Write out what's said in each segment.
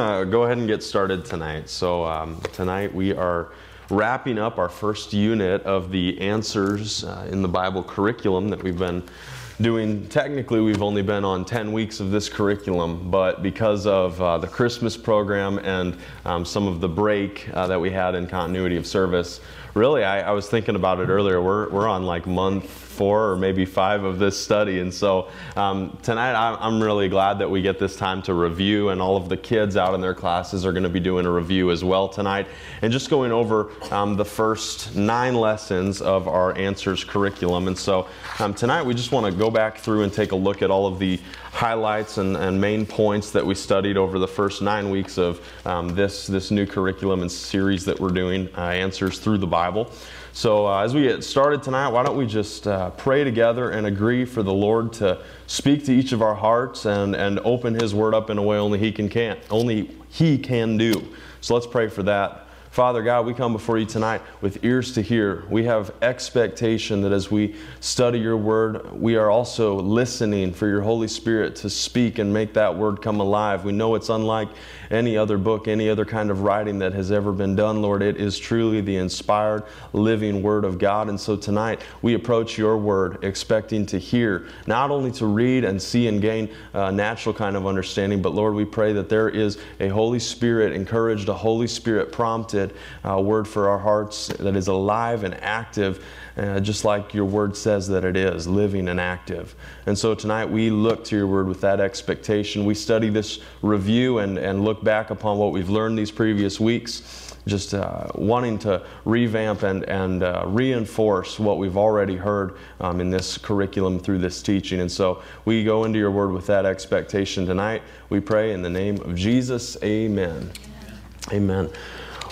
Uh, go ahead and get started tonight. So, um, tonight we are wrapping up our first unit of the Answers uh, in the Bible curriculum that we've been doing. Technically, we've only been on 10 weeks of this curriculum, but because of uh, the Christmas program and um, some of the break uh, that we had in continuity of service, really, I, I was thinking about it earlier. We're, we're on like month four or maybe five of this study. And so um, tonight I'm really glad that we get this time to review, and all of the kids out in their classes are going to be doing a review as well tonight. And just going over um, the first nine lessons of our Answers curriculum. And so um, tonight we just want to go back through and take a look at all of the highlights and, and main points that we studied over the first nine weeks of um, this, this new curriculum and series that we're doing, uh, Answers Through the Bible. So, uh, as we get started tonight, why don't we just uh, pray together and agree for the Lord to speak to each of our hearts and, and open His Word up in a way only He can, can only He can do. So let's pray for that Father God, we come before you tonight with ears to hear. We have expectation that as we study your word, we are also listening for your Holy Spirit to speak and make that word come alive. We know it's unlike any other book, any other kind of writing that has ever been done, Lord. It is truly the inspired, living word of God. And so tonight we approach your word expecting to hear, not only to read and see and gain a natural kind of understanding, but Lord, we pray that there is a Holy Spirit encouraged, a Holy Spirit prompted uh, word for our hearts that is alive and active, uh, just like your word says that it is, living and active. And so tonight we look to your word with that expectation. We study this review and, and look back upon what we've learned these previous weeks just uh, wanting to revamp and, and uh, reinforce what we've already heard um, in this curriculum through this teaching. And so we go into your word with that expectation tonight. We pray in the name of Jesus. Amen. Amen.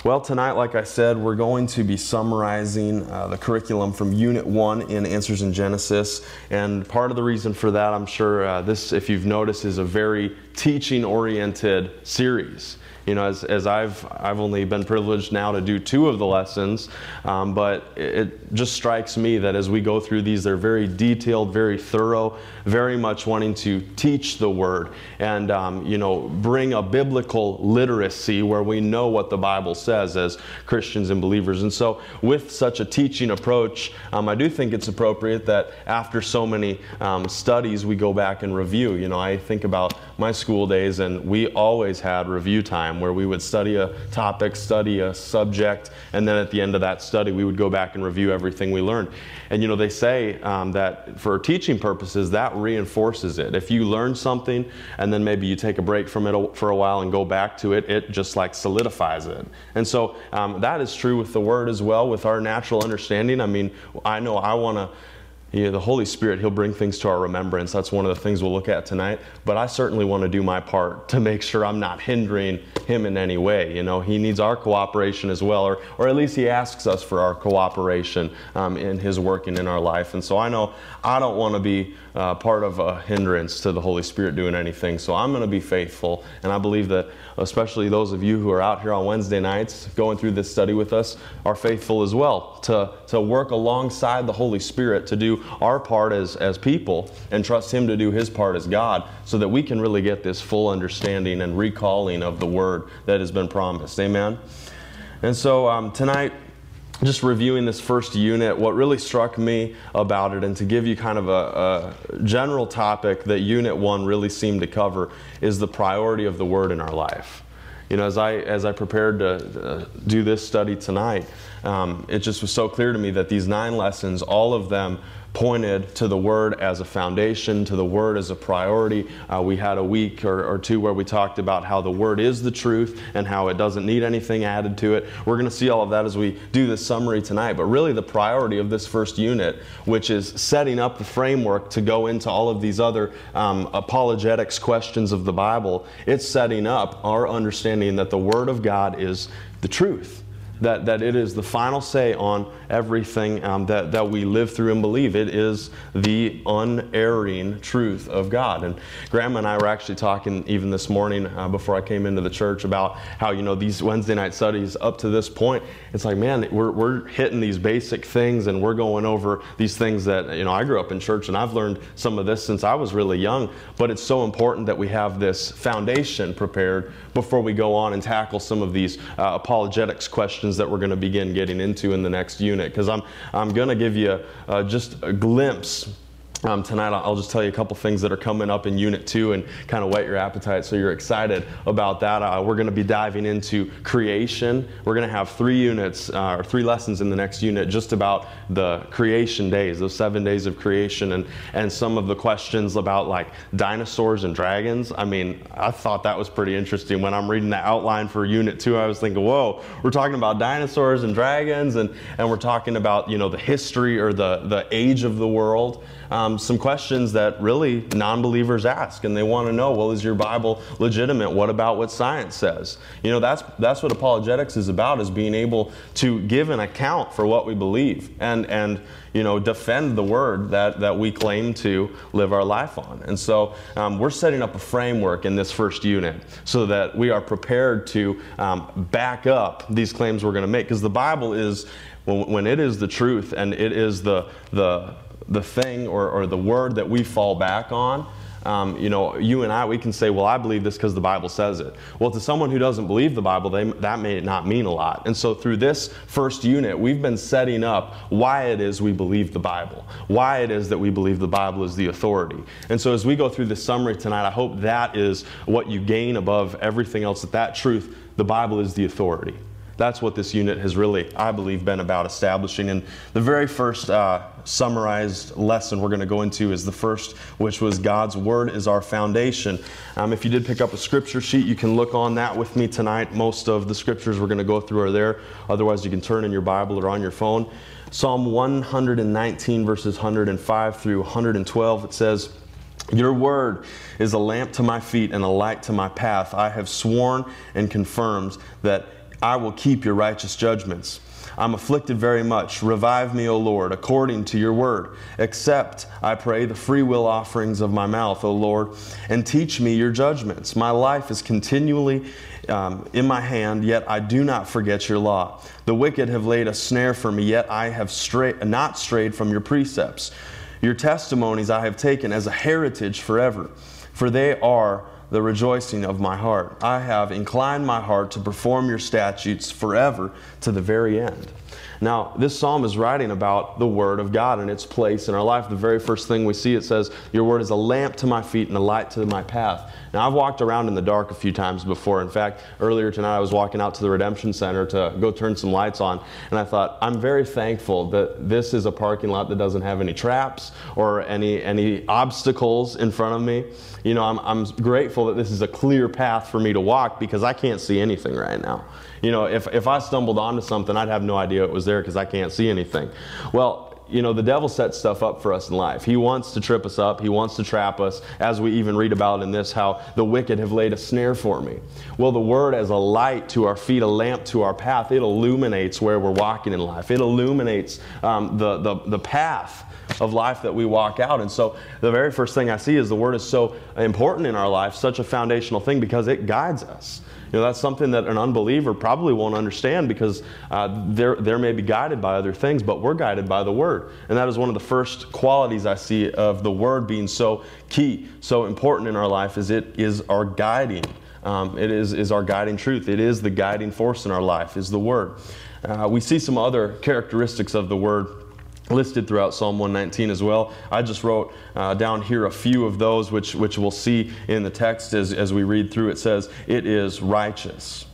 Well, tonight, like I said, we're going to be summarizing uh, the curriculum from Unit 1 in Answers in Genesis. And part of the reason for that, I'm sure uh, this, if you've noticed, is a very teaching oriented series you know, as, as I've, I've only been privileged now to do two of the lessons, um, but it just strikes me that as we go through these, they're very detailed, very thorough, very much wanting to teach the Word and, um, you know, bring a biblical literacy where we know what the Bible says as Christians and believers. And so, with such a teaching approach, um, I do think it's appropriate that after so many um, studies, we go back and review. You know, I think about my school days, and we always had review time where we would study a topic, study a subject, and then at the end of that study, we would go back and review everything we learned. And you know, they say um, that for teaching purposes, that reinforces it. If you learn something and then maybe you take a break from it for a while and go back to it, it just like solidifies it. And so um, that is true with the Word as well, with our natural understanding. I mean, I know I want to know, the Holy Spirit, He'll bring things to our remembrance. That's one of the things we'll look at tonight. But I certainly want to do my part to make sure I'm not hindering Him in any way. You know, He needs our cooperation as well, or, or at least He asks us for our cooperation um, in His working in our life. And so I know I don't want to be uh, part of a hindrance to the Holy Spirit doing anything. So I'm going to be faithful. And I believe that, especially those of you who are out here on Wednesday nights going through this study with us, are faithful as well to, to work alongside the Holy Spirit to do our part as, as people and trust Him to do His part as God so that we can really get this full understanding and recalling of the Word that has been promised. Amen. And so um, tonight, just reviewing this first unit, what really struck me about it, and to give you kind of a, a, general topic that Unit 1 really seemed to cover, is the priority of the Word in our life. You know, as I, as I prepared to uh, do this study tonight, um, it just was so clear to me that these nine lessons, all of them pointed to the Word as a foundation, to the Word as a priority. Uh, we had a week or, or, two where we talked about how the Word is the truth and how it doesn't need anything added to it. We're going to see all of that as we do this summary tonight. But really, the priority of this first unit, which is setting up the framework to go into all of these other um, apologetics questions of the Bible, it's setting up our understanding that the Word of God is the truth that, that it is the final say on everything um, that, that we live through and believe. It is the unerring truth of God. And Grandma and I were actually talking even this morning uh, before I came into the church about how, you know, these Wednesday night studies up to this point, it's like, man, we're, we're hitting these basic things and we're going over these things that, you know, I grew up in church and I've learned some of this since I was really young, but it's so important that we have this foundation prepared before we go on and tackle some of these uh, apologetics questions that we're going to begin getting into in the next unit. Because I'm, I'm going to give you uh, just a glimpse um, tonight, I'll just tell you a couple things that are coming up in Unit 2 and kind of whet your appetite so you're excited about that. Uh, we're going to be diving into creation. We're going to have three units uh, or three lessons in the next unit just about the creation days, those seven days of creation, and, and some of the questions about like dinosaurs and dragons. I mean, I thought that was pretty interesting. When I'm reading the outline for Unit 2, I was thinking, whoa, we're talking about dinosaurs and dragons, and, and we're talking about, you know, the history or the, the age of the world um, some questions that really non believers ask. And they want to know well, is your Bible legitimate? What about what science says? You know, that's, that's what apologetics is about, is being able to give an account for what we believe and, and you know, defend the word that, that we claim to live our life on. And so um, we're setting up a framework in this first unit so that we are prepared to um, back up these claims we're going to make. Because the Bible is, when, when it is the truth and it is the, the the thing or, or the word that we fall back on, um, you know, you and I, we can say, well, I believe this because the Bible says it. Well, to someone who doesn't believe the Bible, they, that may not mean a lot. And so, through this first unit, we've been setting up why it is we believe the Bible, why it is that we believe the Bible is the authority. And so, as we go through this summary tonight, I hope that is what you gain above everything else that that truth, the Bible is the authority. That's what this unit has really, I believe, been about establishing. And the very first uh, summarized lesson we're going to go into is the first, which was God's Word is our foundation. Um, if you did pick up a scripture sheet, you can look on that with me tonight. Most of the scriptures we're going to go through are there. Otherwise, you can turn in your Bible or on your phone. Psalm 119, verses 105 through 112, it says, your word is a lamp to my feet and a light to my path. I have sworn and confirmed that I will keep your righteous judgments. I'm afflicted very much. Revive me, O Lord, according to your word. Accept, I pray, the free will offerings of my mouth, O Lord, and teach me your judgments. My life is continually um, in my hand, yet I do not forget your law. The wicked have laid a snare for me, yet I have strayed, not strayed from your precepts. Your testimonies I have taken as a heritage forever, for they are the rejoicing of my heart. I have inclined my heart to perform your statutes forever to the very end. Now, this psalm is writing about the Word of God and its place in our life. The very first thing we see, it says, Your Word is a lamp to my feet and a light to my path. Now, I've walked around in the dark a few times before. In fact, earlier tonight, I was walking out to the Redemption Center to go turn some lights on, and I thought, I'm very thankful that this is a parking lot that doesn't have any traps or any, any obstacles in front of me. You know, I'm, I'm grateful that this is a clear path for me to walk because I can't see anything right now. You know, if, if I stumbled onto something, I'd have no idea it was there because I can't see anything. Well, you know, the devil sets stuff up for us in life. He wants to trip us up. He wants to trap us, as we even read about in this, how the wicked have laid a snare for me. Well, the word as a light to our feet, a lamp to our path, it illuminates where we're walking in life. It illuminates um, the, the, the path of life that we walk out. And so the very first thing I see is the word is so important in our life, such a foundational thing because it guides us. You know, that's something that an unbeliever probably won't understand because uh, they're, they may be guided by other things, but we're guided by the Word. And that is one of the first qualities I see of the Word being so key, so important in our life, is it is our guiding. Um, it is, is our guiding truth. It is the guiding force in our life, is the Word. Uh, we see some other characteristics of the Word listed throughout Psalm 119 as well. I just wrote uh, down here a few of those, which, which we'll see in the text as, as we read through. It says, It is righteous,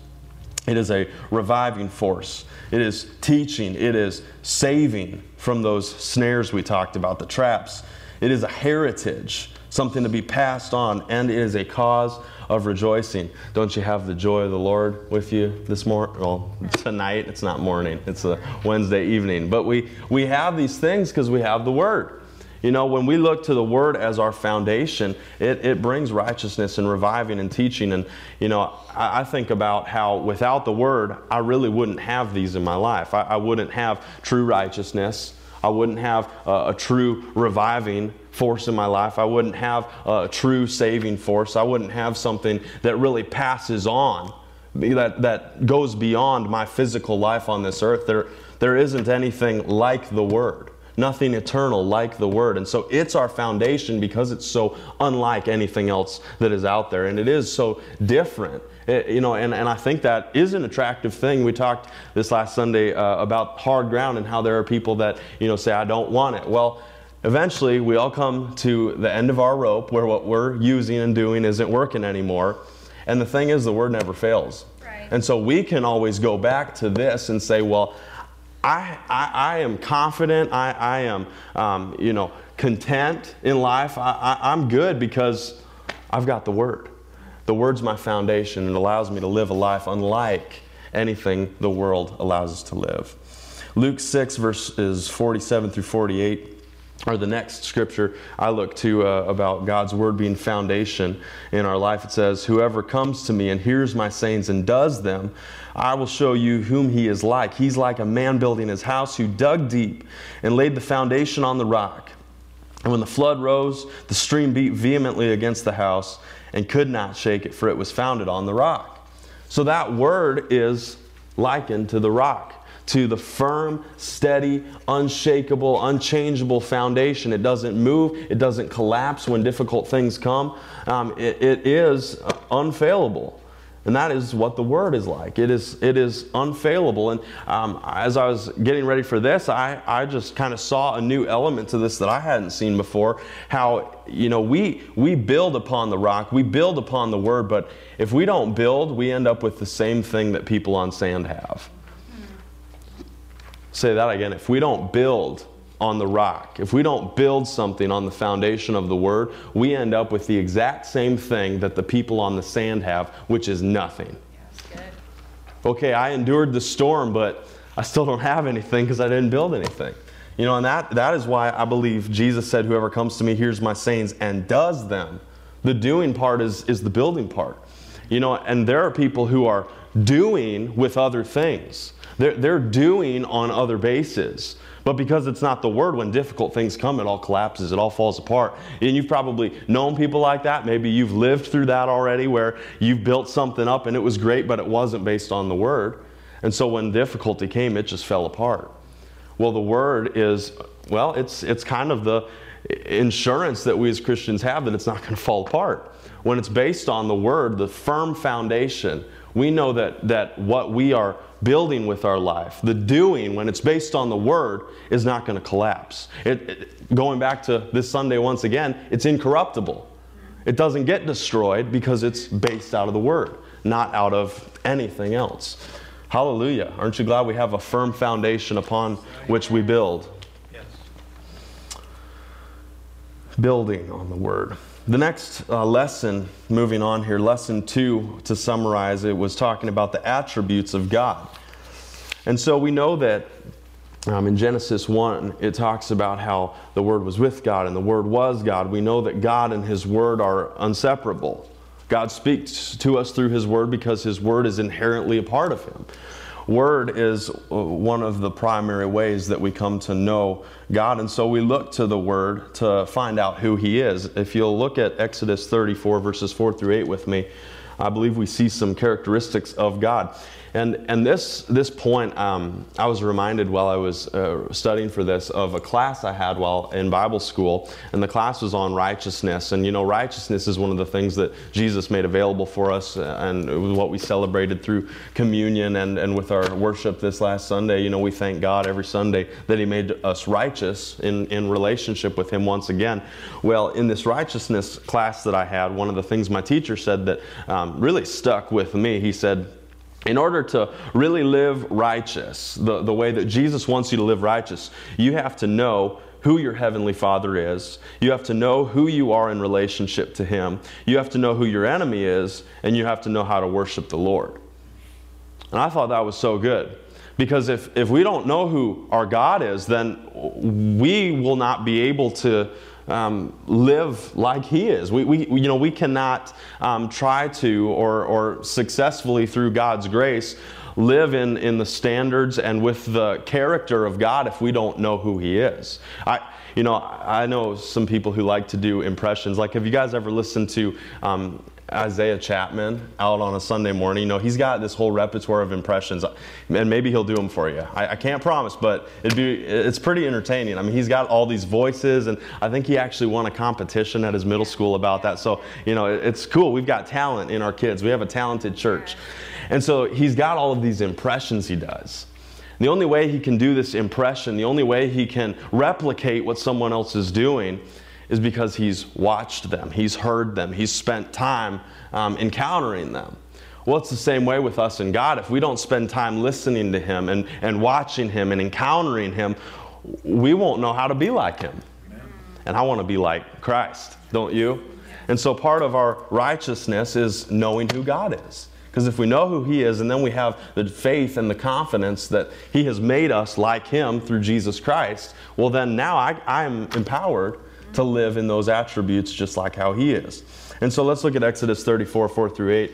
it is a reviving force, it is teaching, it is saving from those snares we talked about, the traps. It is a heritage, something to be passed on, and it is a cause of rejoicing. Don't you have the joy of the Lord with you this morning? Well, tonight, it's not morning, it's a Wednesday evening. But we, we have these things because we have the Word. You know, when we look to the Word as our foundation, it, it brings righteousness and reviving and teaching. And, you know, I, I think about how without the Word, I really wouldn't have these in my life. I, I wouldn't have true righteousness. I wouldn't have a, a true reviving force in my life. I wouldn't have a true saving force. I wouldn't have something that really passes on, that, that goes beyond my physical life on this earth. There, there isn't anything like the Word nothing eternal like the Word. And so it's our foundation because it's so unlike anything else that is out there. And it is so different. It, you know, and, and I think that is an attractive thing. We talked this last Sunday uh, about hard ground and how there are people that, you know, say, I don't want it. Well, eventually we all come to the end of our rope where what we're using and doing isn't working anymore. And the thing is, the Word never fails. Right. And so we can always go back to this and say, well, I, I, I am confident. I, I am, um, you know, content in life. I, I, I'm good because I've got the Word. The Word's my foundation and allows me to live a life unlike anything the world allows us to live. Luke 6, verses 47 through 48 or the next scripture I look to uh, about God's word being foundation in our life. It says, Whoever comes to me and hears my sayings and does them, I will show you whom he is like. He's like a man building his house who dug deep and laid the foundation on the rock. And when the flood rose, the stream beat vehemently against the house and could not shake it, for it was founded on the rock. So that word is likened to the rock to the firm, steady, unshakable, unchangeable foundation. It doesn't move, it doesn't collapse when difficult things come. Um, it, it is unfailable. And that is what the word is like. It is, it is unfailable. And um, as I was getting ready for this, I, I just kind of saw a new element to this that I hadn't seen before. How, you know, we, we build upon the rock, we build upon the word, but if we don't build, we end up with the same thing that people on sand have say that again. If we don't build on the rock, if we don't build something on the foundation of the Word, we end up with the exact same thing that the people on the sand have, which is nothing. Okay, I endured the storm, but I still don't have anything because I didn't build anything. You know, and that, that is why I believe Jesus said, Whoever comes to me hears my sayings and does them. The doing part is, is the building part. You know, and there are people who are doing with other things. They're, they're doing on other bases. But because it's not the word, when difficult things come, it all collapses, it all falls apart. And you've probably known people like that. Maybe you've lived through that already where you've built something up and it was great, but it wasn't based on the word. And so when difficulty came, it just fell apart. Well, the word is, well, it's, it's kind of the insurance that we as Christians have that it's not going to fall apart. When it's based on the word, the firm foundation, we know that, that what we are building with our life, the doing, when it's based on the Word, is not going to collapse. It, it, going back to this Sunday once again, it's incorruptible. It doesn't get destroyed because it's based out of the Word, not out of anything else. Hallelujah. Aren't you glad we have a firm foundation upon which we build? Yes. Building on the Word. The next uh, lesson, moving on here, lesson two, to summarize it, was talking about the attributes of God. And so we know that um, in Genesis 1, it talks about how the Word was with God and the Word was God. We know that God and His Word are inseparable. God speaks to us through His Word because His Word is inherently a part of Him. Word is uh, one of the primary ways that we come to know God, and so we look to the Word to find out who He is. If you'll look at Exodus 34, verses 4 through 8 with me, I believe we see some characteristics of God. And, and this, this point, um, I was reminded while I was uh, studying for this of a class I had while in Bible school, and the class was on righteousness. And you know, righteousness is one of the things that Jesus made available for us, uh, and it was what we celebrated through communion and, and with our worship this last Sunday. You know, we thank God every Sunday that He made us righteous in, in relationship with Him once again. Well, in this righteousness class that I had, one of the things my teacher said that um, really stuck with me, he said, in order to really live righteous, the, the way that Jesus wants you to live righteous, you have to know who your Heavenly Father is. You have to know who you are in relationship to Him. You have to know who your enemy is, and you have to know how to worship the Lord. And I thought that was so good Because if, if we don't know who our God is, then we will not be able to um, live like He is. We, we, you know, we cannot um, try to or, or successfully through God's grace live in, in the standards and with the character of God if we don't know who He is. I, you know, I know some people who like to do impressions. Like, have you guys ever listened to um, Isaiah Chapman out on a Sunday morning. You know, he's got this whole repertoire of impressions, and maybe he'll do them for you. I, I, can't promise, but it'd be it's pretty entertaining. I mean, he's got all these voices, and I think he actually won a competition at his middle school about that. So, you know, it, it's cool. We've got talent in our kids. We have a talented church, and so he's got all of these impressions he does. The only way he can do this impression, the only way he can replicate what someone else is doing is because he's watched them, he's heard them, he's spent time um, encountering them. Well, it's the same way with us and God. If we don't spend time listening to Him and, and watching Him and encountering Him, we won't know how to be like Him. And I want to be like Christ, don't you? And so part of our righteousness is knowing who God is. Because if we know who He is, and then we have the faith and the confidence that He has made us like Him through Jesus Christ, well, then now I, I am empowered to live in those attributes just like how he is. And so let's look at Exodus 34, 4 through 8.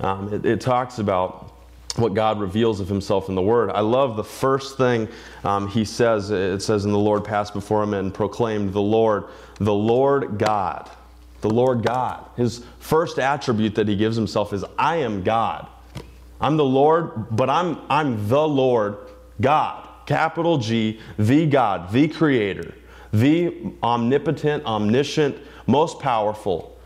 Um, it, it, talks about what God reveals of himself in the Word. I love the first thing um, he says. It says, And the Lord passed before him and proclaimed, The Lord, the Lord God. The Lord God. His first attribute that he gives himself is, I am God. I'm the Lord, but I'm, I'm the Lord God. Capital G, the God, the Creator the omnipotent, omniscient, most powerful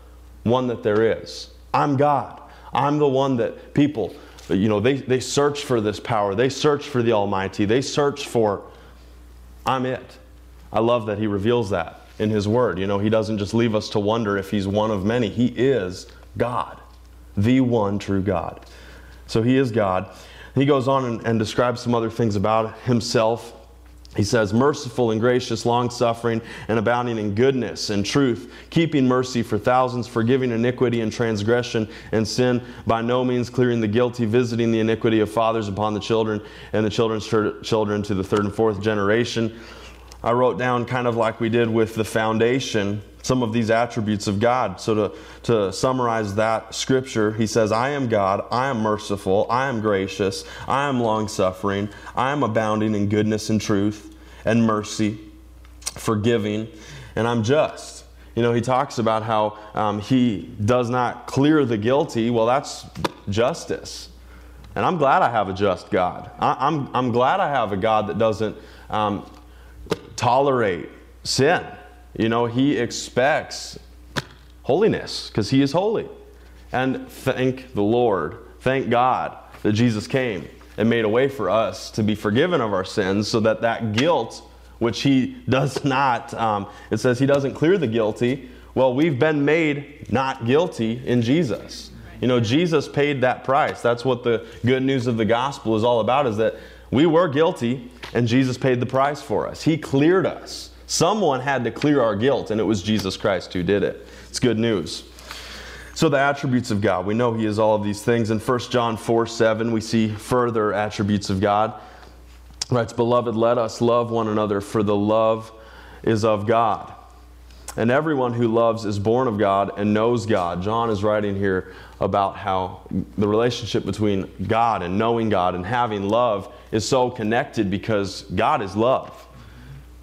one that there is. I'm God. I'm the one that people, you know, they, they search for this power. They search for the Almighty. They search for, I'm it. I love that He reveals that in His Word. You know, He doesn't just leave us to wonder if He's one of many. He is God, the one true God. So He is God. He goes on and, and describes some other things about Himself he says, merciful and gracious, long suffering, and abounding in goodness and truth, keeping mercy for thousands, forgiving iniquity and transgression and sin, by no means clearing the guilty, visiting the iniquity of fathers upon the children and the children's children to the third and fourth generation. I wrote down, kind of like we did with the foundation, some of these attributes of God. So, to, to summarize that scripture, he says, I am God, I am merciful, I am gracious, I am long suffering, I am abounding in goodness and truth and mercy, forgiving, and I'm just. You know, he talks about how um, he does not clear the guilty. Well, that's justice. And I'm glad I have a just God. I, am I'm, I'm glad I have a God that doesn't um, tolerate sin. You know, he expects holiness because he is holy. And thank the Lord, thank God that Jesus came and made a way for us to be forgiven of our sins so that that guilt, which he does not, um, it says he doesn't clear the guilty. Well, we've been made not guilty in Jesus. You know, Jesus paid that price. That's what the good news of the gospel is all about is that we were guilty and Jesus paid the price for us. He cleared us. Someone had to clear our guilt, and it was Jesus Christ who did it. It's good news. So, the attributes of God. We know He is all of these things. In 1 John 4 7, we see further attributes of God. It writes, Beloved, let us love one another, for the love is of God. And everyone who loves is born of God and knows God. John is writing here about how the relationship between God and knowing God and having love is so connected because God is love.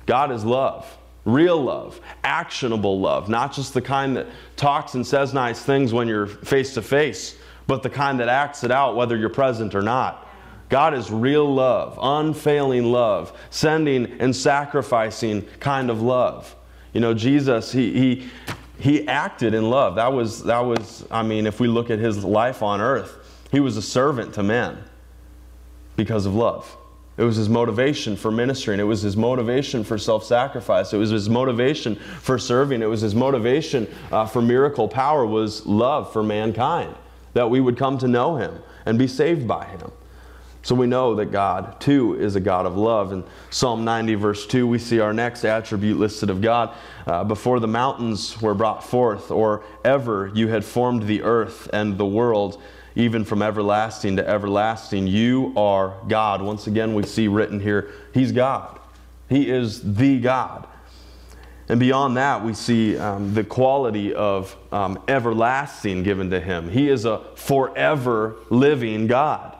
God is love, real love, actionable love, not just the kind that talks and says nice things when you're face to face, but the kind that acts it out whether you're present or not. God is real love, unfailing love, sending and sacrificing kind of love. You know, Jesus, he, he, he acted in love. That was, that was, I mean, if we look at his life on earth, he was a servant to men because of love. It was his motivation for ministering. It was his motivation for self sacrifice. It was his motivation for serving. It was his motivation uh, for miracle power was love for mankind, that we would come to know him and be saved by him. So we know that God, too, is a God of love. In Psalm 90, verse 2, we see our next attribute listed of God. Uh, before the mountains were brought forth, or ever you had formed the earth and the world, even from everlasting to everlasting. You are God. Once again, we see written here, He's God. He is the God. And beyond that, we see um, the quality of um, everlasting given to Him. He is a forever living God.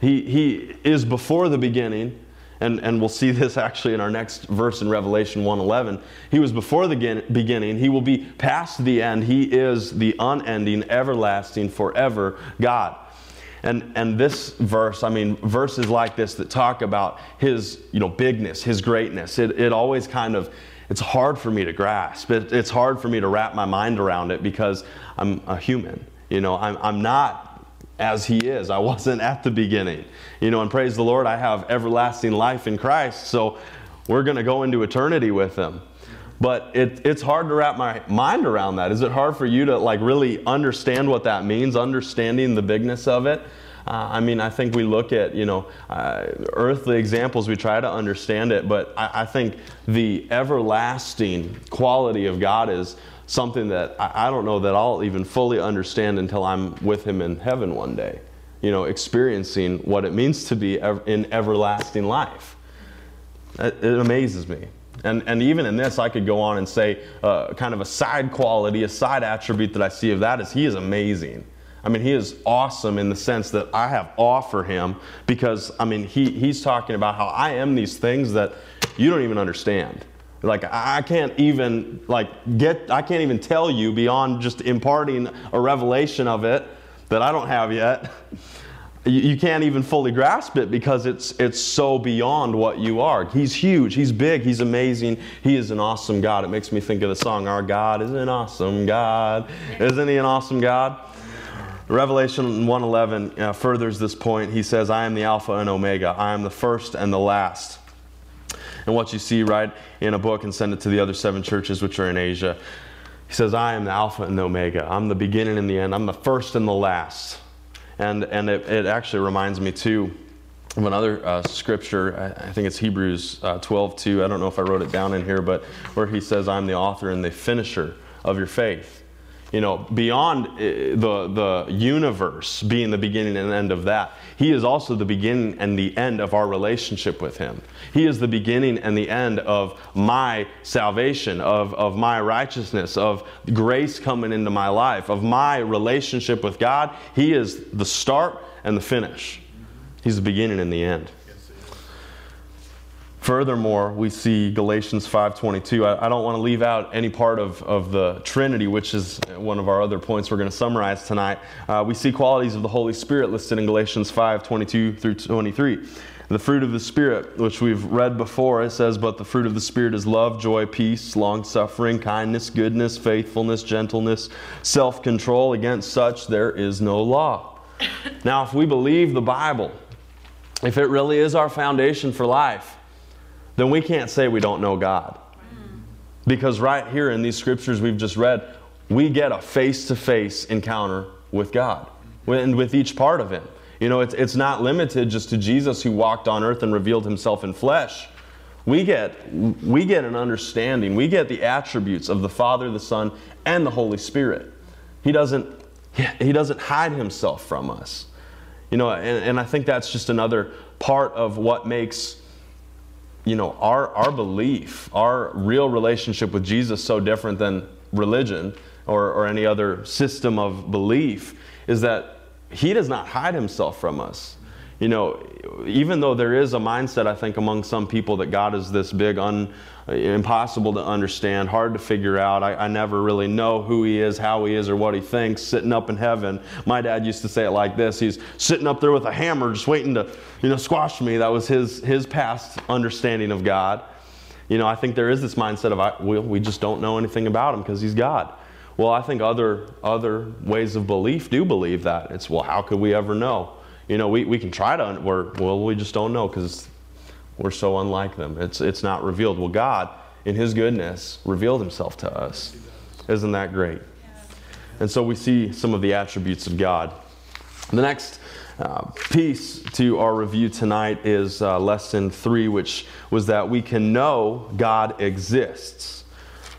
He, he is before the beginning and, and we'll see this actually in our next verse in Revelation 1:11. He was before the beginning, he will be past the end. He is the unending, everlasting, forever God. And, and this verse, I mean, verses like this that talk about his, you know, bigness, his greatness, it, it always kind of, it's hard for me to grasp. It, it's hard for me to wrap my mind around it because I'm a human. You know, I'm, I'm not as he is. I wasn't at the beginning. You know, and praise the Lord, I have everlasting life in Christ. So we're going to go into eternity with him. But it, it's hard to wrap my mind around that. Is it hard for you to like really understand what that means, understanding the bigness of it? Uh, I mean, I think we look at, you know, uh, earthly examples, we try to understand it, but I, I, think the everlasting quality of God is something that I, I don't know that I'll even fully understand until I'm with Him in heaven one day, you know, experiencing what it means to be in everlasting life. It, it amazes me. And, and even in this, I could go on and say uh, kind of a side quality, a side attribute that I see of that is he is amazing. I mean, he is awesome in the sense that I have awe for him because, I mean, he, he's talking about how I am these things that you don't even understand. Like I can't even like get I can't even tell you beyond just imparting a revelation of it that I don't have yet. You, you can't even fully grasp it because it's it's so beyond what you are. He's huge, he's big, he's amazing, he is an awesome God. It makes me think of the song Our God is an awesome God. Isn't he an awesome God? Revelation 1:11 uh, furthers this point. He says, "I am the Alpha and Omega. I am the first and the last." and what you see, right, in a book and send it to the other seven churches which are in Asia. He says, I am the Alpha and the Omega. I'm the beginning and the end. I'm the first and the last. And, and it, it actually reminds me, too, of another uh, scripture. I, I, think it's Hebrews uh, 12, 2. I don't know if I wrote it down in here, but where he says, I'm the author and the finisher of your faith you know, beyond eh, the, the universe being the beginning and end of that, He is also the beginning and the end of our relationship with Him. He is the beginning and the end of my salvation, of, of my righteousness, of grace coming into my life, of my relationship with God. He is the start and the finish. He's the beginning and the end. Furthermore, we see Galatians 5.22. I, I don't want to leave out any part of, of the Trinity, which is one of our other points we're going to summarize tonight. Uh, we see qualities of the Holy Spirit listed in Galatians 5.22 through 23. The fruit of the Spirit, which we've read before, it says, But the fruit of the Spirit is love, joy, peace, long suffering, kindness, goodness, faithfulness, gentleness, self control. Against such there is no law. now, if we believe the Bible, if it really is our foundation for life, then we can't say we don't know God. Mm. Because right here in these scriptures we've just read, we get a face to face encounter with God and with each part of Him. You know, it's, it's not limited just to Jesus who walked on earth and revealed Himself in flesh. We get, we get an understanding, we get the attributes of the Father, the Son, and the Holy Spirit. He doesn't, he doesn't hide Himself from us. You know, and, and I think that's just another part of what makes you know, our, our belief, our real relationship with Jesus so different than religion or, or any other system of belief is that he does not hide himself from us you know, even though there is a mindset, I think, among some people that God is this big, un, impossible to understand, hard to figure out. I, I, never really know who He is, how He is, or what He thinks, sitting up in heaven. My dad used to say it like this He's sitting up there with a hammer, just waiting to, you know, squash me. That was his, his past understanding of God. You know, I think there is this mindset of, I, we, we just don't know anything about Him because He's God. Well, I think other, other ways of belief do believe that. It's, well, how could we ever know? you know, we, we can try to, we're, well, we just don't know because we're so unlike them. It's, it's not revealed. Well, God, in His goodness, revealed Himself to us. Isn't that great? And so we see some of the attributes of God. The next uh, piece to our review tonight is uh, lesson three, which was that we can know God exists.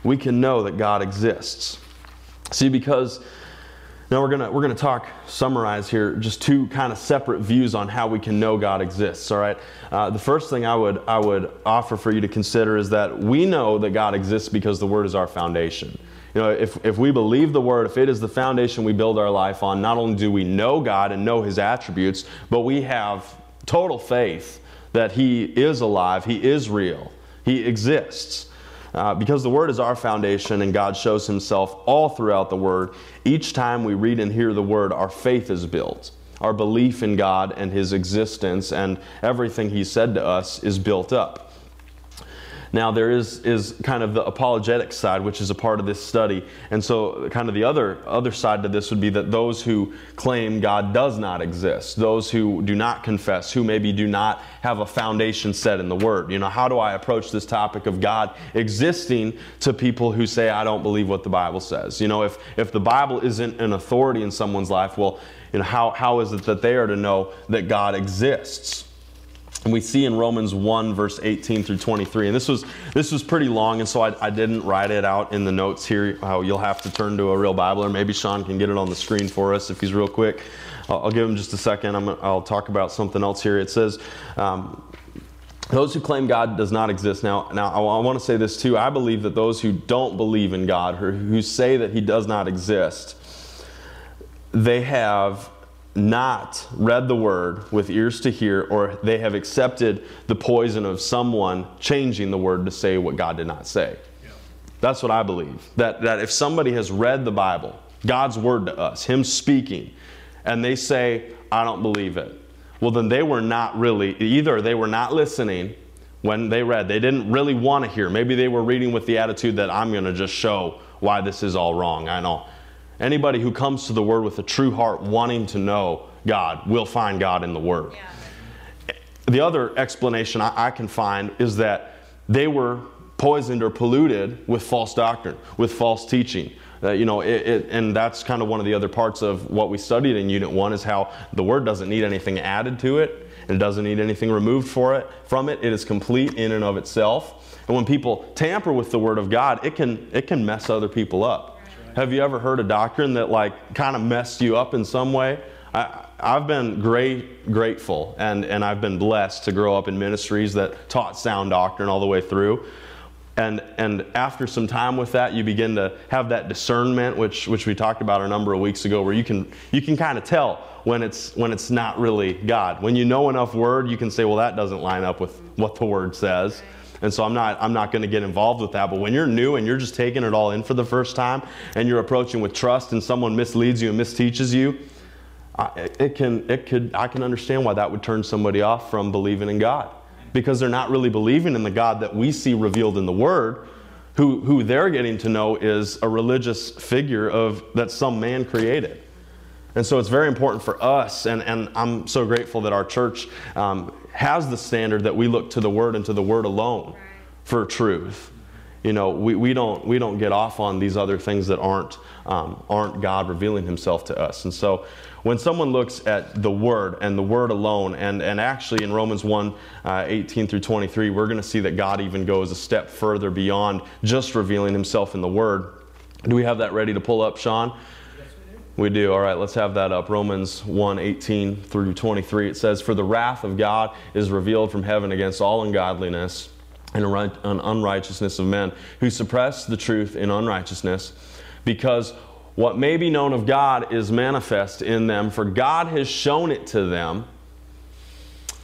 We can know that God exists. See, because Now we're gonna we're gonna talk summarize here just two kind of separate views on how we can know God exists. All right. Uh, the first thing I would I would offer for you to consider is that we know that God exists because the Word is our foundation. You know, if, if we believe the Word, if it is the foundation we build our life on, not only do we know God and know His attributes, but we have total faith that He is alive, He is real, He exists. Uh, because the Word is our foundation and God shows Himself all throughout the Word, each time we read and hear the Word, our faith is built. Our belief in God and His existence and everything He said to us is built up. Now, there is, is kind of the apologetic side, which is a part of this study. And so, kind of the other, other side to this would be that those who claim God does not exist, those who do not confess, who maybe do not have a foundation set in the Word. You know, how do I approach this topic of God existing to people who say, I don't believe what the Bible says? You know, if, if the Bible isn't an authority in someone's life, well, you know, how, how is it that they are to know that God exists? And we see in Romans 1, verse 18 through 23. And this was, this was pretty long, and so I, I didn't write it out in the notes here. How you'll have to turn to a real Bible, or maybe Sean can get it on the screen for us if he's real quick. I'll, I'll give him just a second. i will talk about something else here. It says, um, those who claim God does not exist. Now, now I, I want to say this too. I believe that those who don't believe in God, or who say that He does not exist, they have not read the word with ears to hear, or they have accepted the poison of someone changing the word to say what God did not say. Yeah. That's what I believe. That, that if somebody has read the Bible, God's word to us, Him speaking, and they say, I don't believe it, well, then they were not really, either they were not listening when they read, they didn't really want to hear. Maybe they were reading with the attitude that I'm going to just show why this is all wrong. I know. Anybody who comes to the Word with a true heart wanting to know God will find God in the Word. Yeah. The other explanation I, I can find is that they were poisoned or polluted with false doctrine, with false teaching. Uh, you know, it, it, and that's kind of one of the other parts of what we studied in Unit 1 is how the Word doesn't need anything added to it and it doesn't need anything removed for it, from it. It is complete in and of itself. And when people tamper with the Word of God, it can, it can mess other people up. Have you ever heard a doctrine that like kind of messed you up in some way? I, I've been great, grateful, and, and I've been blessed to grow up in ministries that taught sound doctrine all the way through. And, and after some time with that, you begin to have that discernment, which, which we talked about a number of weeks ago, where you can, you can kind of tell when it's, when it's not really God. When you know enough word, you can say, well, that doesn't line up with what the word says. And so I'm not, I'm not going to get involved with that. But when you're new and you're just taking it all in for the first time and you're approaching with trust and someone misleads you and misteaches you, I, it can, it could, I can understand why that would turn somebody off from believing in God. Because they're not really believing in the God that we see revealed in the Word. Who, who they're getting to know is a religious figure of that some man created. And so it's very important for us, and, and I'm so grateful that our church um, has the standard that we look to the Word and to the Word alone for truth. You know, we, we, don't, we don't get off on these other things that aren't, um, aren't God revealing Himself to us. And so when someone looks at the Word and the Word alone, and, and actually in Romans 1 uh, 18 through 23, we're going to see that God even goes a step further beyond just revealing Himself in the Word. Do we have that ready to pull up, Sean? We do. All right, let's have that up. Romans 1 18 through 23. It says, For the wrath of God is revealed from heaven against all ungodliness and unrighteousness of men who suppress the truth in unrighteousness, because what may be known of God is manifest in them, for God has shown it to them.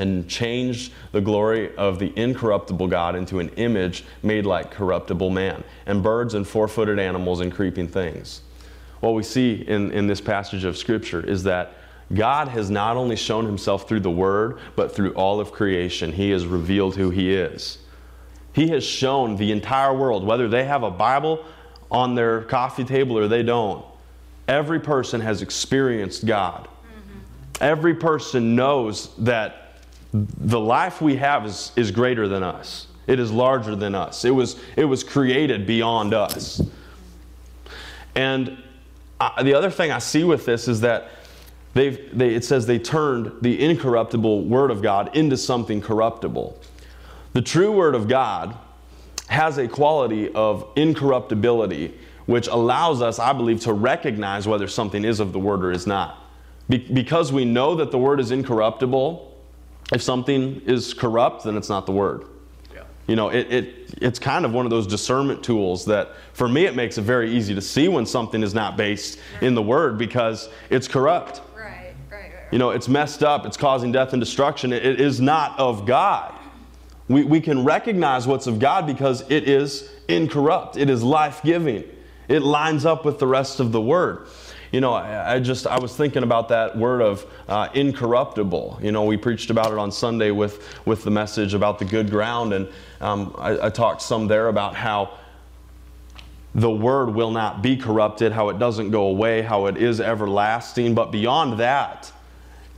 and changed the glory of the incorruptible God into an image made like corruptible man, and birds and four footed animals and creeping things. What we see in, in this passage of Scripture is that God has not only shown himself through the Word, but through all of creation. He has revealed who He is. He has shown the entire world, whether they have a Bible on their coffee table or they don't, every person has experienced God. Mm-hmm. Every person knows that the life we have is, is greater than us. It is larger than us. It was, it was created beyond us. And I, the other thing I see with this is that they've, they, it says they turned the incorruptible Word of God into something corruptible. The true Word of God has a quality of incorruptibility, which allows us, I believe, to recognize whether something is of the Word or is not. Be- because we know that the Word is incorruptible, if something is corrupt, then it's not the Word. You know, it, it, it's kind of one of those discernment tools that, for me, it makes it very easy to see when something is not based in the Word because it's corrupt. Right, right, right. You know, it's messed up, it's causing death and destruction. It, it is not of God. We, we can recognize what's of God because it is incorrupt, it is life giving, it lines up with the rest of the Word you know, I, I, just I was thinking about that word of uh, incorruptible. You know, we preached about it on Sunday with with the message about the good ground, and um, I, I talked some there about how the word will not be corrupted, how it doesn't go away, how it is everlasting. But beyond that,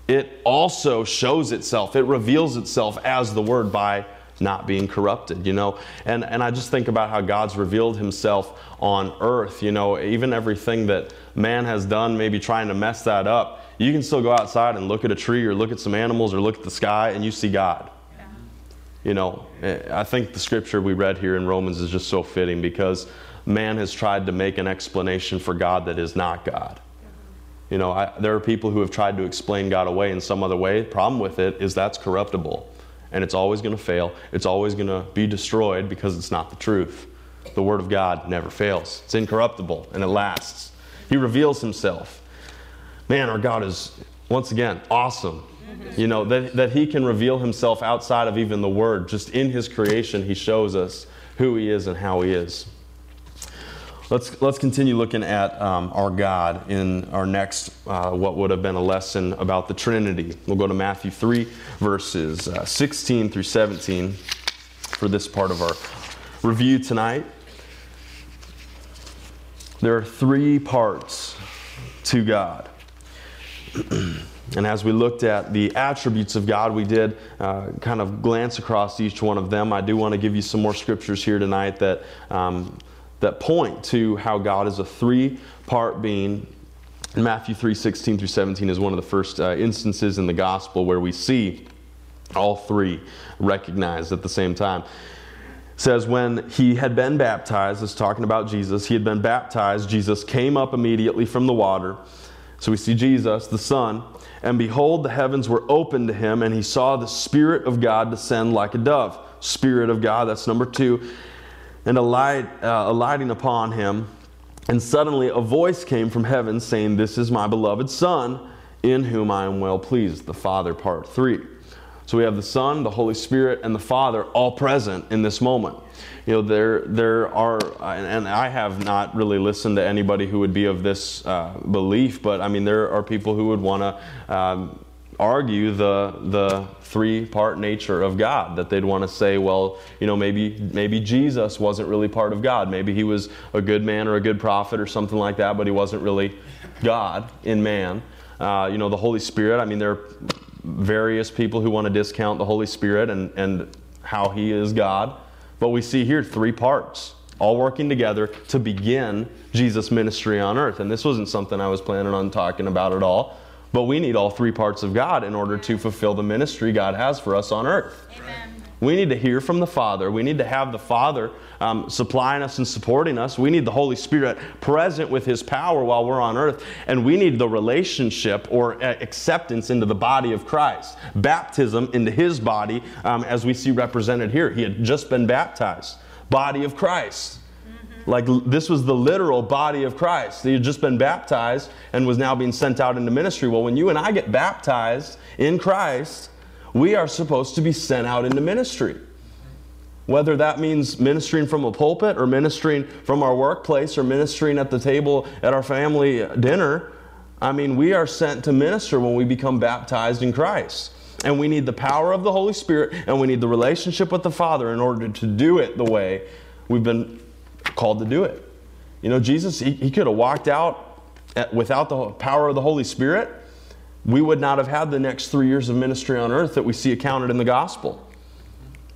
it also shows itself, it reveals itself as the word by not being corrupted, you know. And, and I just think about how God's revealed himself on earth, you know, even everything that man has done, maybe trying to mess that up. You can still go outside and look at a tree or look at some animals or look at the sky and you see God. Yeah. You know, eh, I think the scripture we read here in Romans is just so fitting because man has tried to make an explanation for God that is not God. You know, I, there are people who have tried to explain God away in some other way. The problem with it is that's corruptible and it's always going to fail. It's always going to be destroyed because it's not the truth. The Word of God never fails, it's incorruptible and it lasts. He reveals Himself. Man, our God is, once again, awesome. You know, that, that He can reveal Himself outside of even the Word. Just in His creation, He shows us who He is and how He is. Let's, let's continue looking at um, our God in our next, uh, what would have been a lesson about the Trinity. We'll go to Matthew 3, verses uh, 16 through 17 for this part of our review tonight. There are three parts to God. and as we looked at the attributes of God, we did uh, kind of glance across each one of them. I do want to give you some more scriptures here tonight that. Um, that point to how God is a three part being. Matthew 3 16 through 17 is one of the first uh, instances in the gospel where we see all three recognized at the same time. It says, When he had been baptized, it's talking about Jesus, he had been baptized, Jesus came up immediately from the water. So we see Jesus, the Son, and behold, the heavens were opened to him, and he saw the Spirit of God descend like a dove. Spirit of God, that's number two and alight, uh, alighting upon him. And suddenly a voice came from heaven saying, This is my beloved Son, in whom I am well pleased. The Father, part three. So we have the Son, the Holy Spirit, and the Father all present in this moment. You know, there, there are, and I have not really listened to anybody who would be of this uh, belief, but I mean, there are people who would want to um, argue the the three part nature of God that they'd want to say well you know maybe maybe Jesus wasn't really part of God. Maybe he was a good man or a good prophet or something like that but he wasn't really God in man. Uh, you know the Holy Spirit I mean there are various people who want to discount the Holy Spirit and and how he is God but we see here three parts all working together to begin Jesus' ministry on earth. And this wasn't something I was planning on talking about at all but we need all three parts of God in order to fulfill the ministry God has for us on earth. Amen. We need to hear from the Father. We need to have the Father um, supplying us and supporting us. We need the Holy Spirit present with His power while we're on earth. And we need the relationship or uh, acceptance into the body of Christ, baptism into His body, um, as we see represented here. He had just been baptized. Body of Christ. Like this was the literal body of Christ. He had just been baptized and was now being sent out into ministry. Well, when you and I get baptized in Christ, we are supposed to be sent out into ministry. Whether that means ministering from a pulpit or ministering from our workplace or ministering at the table at our family uh, dinner, I mean, we are sent to minister when we become baptized in Christ. And we need the power of the Holy Spirit and we need the relationship with the Father in order to do it the way we've been called to do it. You know, Jesus, he, he could have walked out at, without the power of the Holy Spirit, we would not have had the next three years of ministry on earth that we see accounted in the gospel.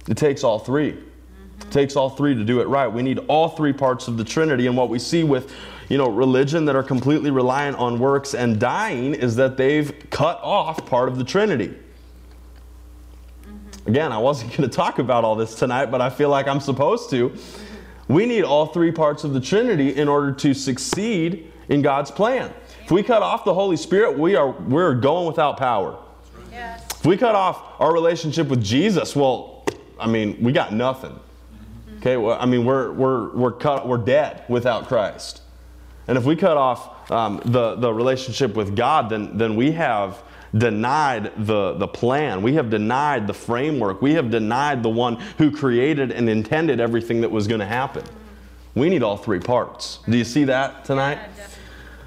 It takes all three. It takes all three to do it right. We need all three parts of the Trinity. And what we see with you know, religion that are completely reliant on works and dying is that they've cut off part of the Trinity. Again, I wasn't going to talk about all this tonight, but I feel like I'm supposed to. We need all three parts of the Trinity in order to succeed in God's plan. If we cut off the Holy Spirit, we are we're going without power. Yes. If we cut off our relationship with Jesus, well, I mean, we got nothing. Okay, well, I mean, we're we're we're cut we're dead without Christ. And if we cut off um, the the relationship with God, then then we have denied the, the plan. We have denied the framework. We have denied the one who created and intended everything that was going to happen. We need all three parts. Do you see that tonight?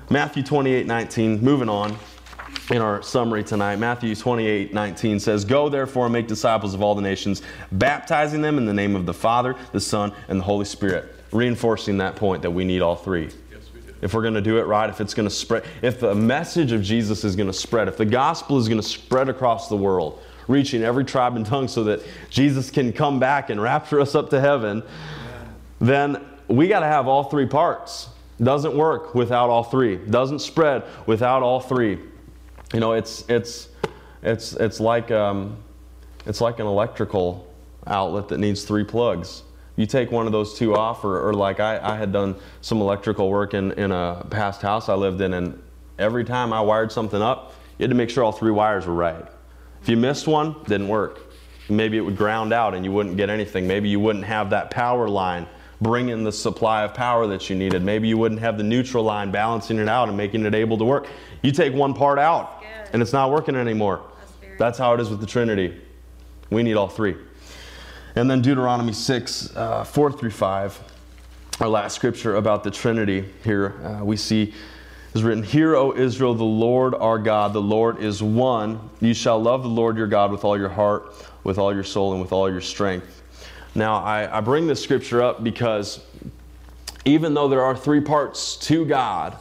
Matthew 28 19, moving on in our summary tonight. Matthew 28 19 says, Go therefore and make disciples of all the nations, baptizing them in the name of the Father, the Son, and the Holy Spirit. Reinforcing that point that we need all three if we're going to do it right, if it's going to spread, if the message of Jesus is going to spread, if the gospel is going to spread across the world, reaching every tribe and tongue so that Jesus can come back and rapture us up to heaven, then we got to have all three parts. Doesn't work without all three. Doesn't spread without all three. You know, it's it's it's it's like um, it's like an electrical outlet that needs three plugs you take one of those two off, or, or like I, I, had done some electrical work in, in a past house I lived in, and every time I wired something up, you had to make sure all three wires were right. If you missed one, didn't work. Maybe it would ground out and you wouldn't get anything. Maybe you wouldn't have that power line bringing the supply of power that you needed. Maybe you wouldn't have the neutral line balancing it out and making it able to work. You take one part out and it's not working anymore. That's, That's how it is with the Trinity. We need all three. And then Deuteronomy 6, uh, 4 through 5, our last scripture about the Trinity here, uh, we see is written, Hear, O Israel, the Lord our God, the Lord is one. You shall love the Lord your God with all your heart, with all your soul, and with all your strength. Now, I, I bring this scripture up because even though there are three parts to God,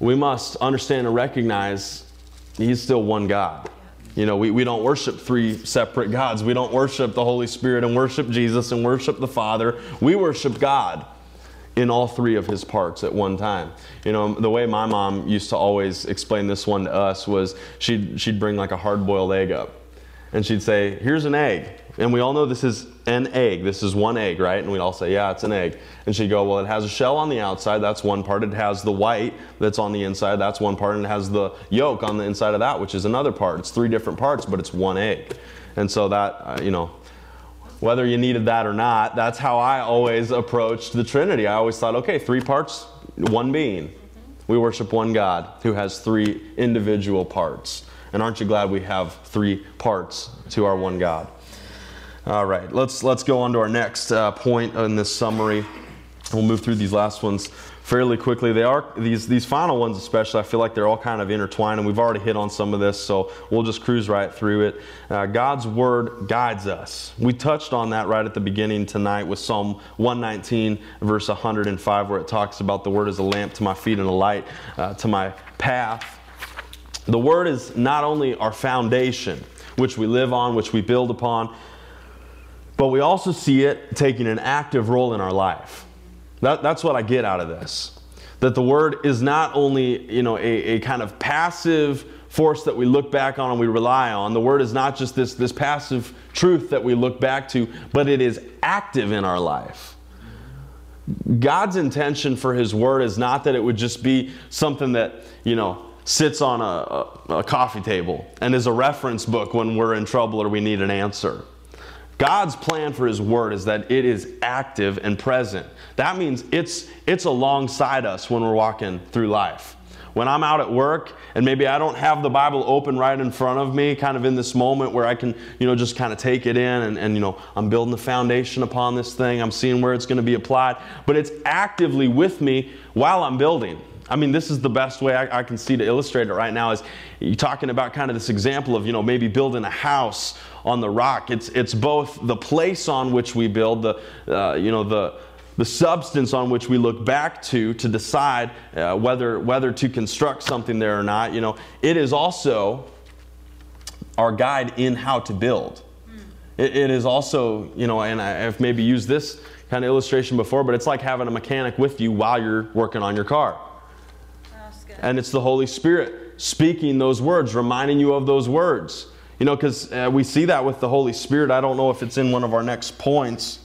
we must understand and recognize He's still one God. You know, we, we don't worship three separate gods. We don't worship the Holy Spirit and worship Jesus and worship the Father. We worship God in all three of his parts at one time. You know, the way my mom used to always explain this one to us was she'd, she'd bring like a hard boiled egg up and she'd say, Here's an egg. And we all know this is an egg. This is one egg, right? And we'd all say, Yeah, it's an egg. And she'd go, Well, it has a shell on the outside. That's one part. It has the white that's on the inside. That's one part. And it has the yolk on the inside of that, which is another part. It's three different parts, but it's one egg. And so that, uh, you know, whether you needed that or not, that's how I always approached the Trinity. I always thought, okay, three parts, one being. We worship one God who has three individual parts. And aren't you glad we have three parts to our one God? All right, let's let's go on to our next uh, point in this summary. We'll move through these last ones fairly quickly. They are these these final ones, especially. I feel like they're all kind of intertwined, and we've already hit on some of this, so we'll just cruise right through it. Uh, God's word guides us. We touched on that right at the beginning tonight with Psalm 119, verse 105, where it talks about the word as a lamp to my feet and a light uh, to my path. The word is not only our foundation, which we live on, which we build upon but we also see it taking an active role in our life. That, that's what I get out of this. That the word is not only, you know, a, a kind of passive force that we look back on and we rely on. The word is not just this, this passive truth that we look back to, but it is active in our life. God's intention for his word is not that it would just be something that, you know, sits on a, a, a coffee table and is a reference book when we're in trouble or we need an answer. God's plan for His Word is that it is active and present. That means it's, it's alongside us when we're walking through life. When I'm out at work and maybe I don't have the Bible open right in front of me, kind of in this moment where I can, you know, just kind of take it in and, and you know, I'm building the foundation upon this thing, I'm seeing where it's going to be applied, but it's actively with me while I'm building. I mean, this is the best way I, I, can see to illustrate it right now is you're talking about kind of this example of, you know, maybe building a house on the rock. It's, it's both the place on which we build, the, uh, you know, the, the substance on which we look back to to decide uh, whether, whether to construct something there or not. You know, it is also our guide in how to build. It, it is also, you know, and I, I've maybe used this kind of illustration before, but it's like having a mechanic with you while you're working on your car. And it's the Holy Spirit speaking those words, reminding you of those words. You know, because uh, we see that with the Holy Spirit. I don't know if it's in one of our next points,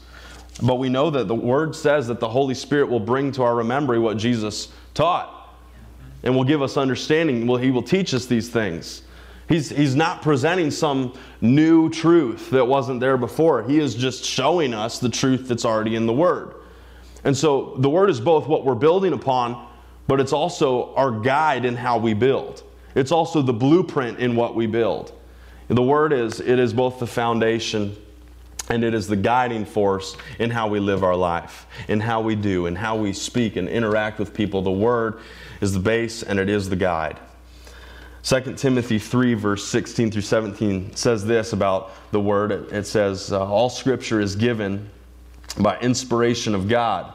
but we know that the Word says that the Holy Spirit will bring to our memory what Jesus taught and will give us understanding. Well, He will teach us these things. He's, he's not presenting some new truth that wasn't there before. He is just showing us the truth that's already in the Word. And so the Word is both what we're building upon, but it's also our guide in how we build. It's also the blueprint in what we build. The Word is, it is both the foundation and it is the guiding force in how we live our life, in how we do, in how we speak and interact with people. The Word is the base and it is the guide. 2 Timothy 3, verse 16 through 17 says this about the Word. It says, uh, All Scripture is given by inspiration of God.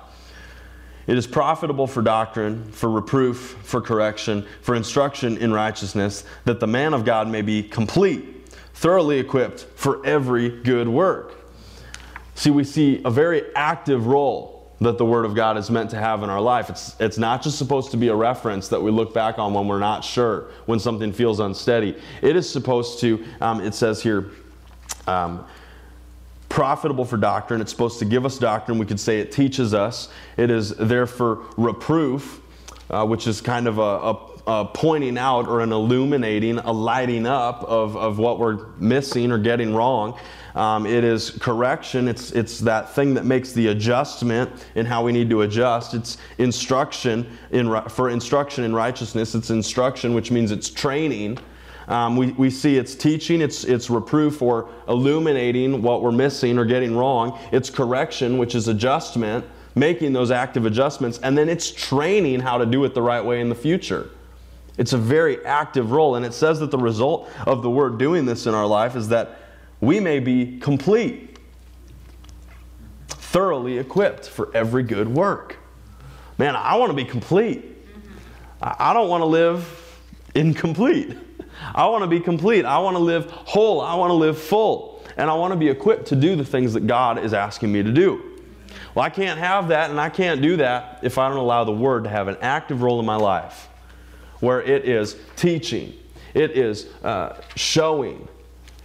It is profitable for doctrine, for reproof, for correction, for instruction in righteousness, that the man of God may be complete thoroughly equipped for every good work. See, we see a very active role that the Word of God is meant to have in our life. It's, it's not just supposed to be a reference that we look back on when we're not sure, when something feels unsteady. It is supposed to, um, it says here, um, profitable for doctrine. It's supposed to give us doctrine. We could say it teaches us. It is there for reproof, uh, which is kind of a, a uh, pointing out or an illuminating, a lighting up of, of what we're missing or getting wrong. Um, it is correction. It's, it's that thing that makes the adjustment in how we need to adjust. It's instruction in, for instruction in righteousness. It's instruction, which means it's training. Um, we, we see it's teaching, it's, it's reproof or illuminating what we're missing or getting wrong. It's correction, which is adjustment, making those active adjustments. And then it's training how to do it the right way in the future. It's a very active role. And it says that the result of the word doing this in our life is that we may be complete, thoroughly equipped for every good work. Man, I want to be complete. I don't want to live incomplete. I want to be complete. I want to live whole. I want to live full. And I want to be equipped to do the things that God is asking me to do. Well, I can't have that and I can't do that if I don't allow the Word to have an active role in my life where it is teaching, it is uh, showing,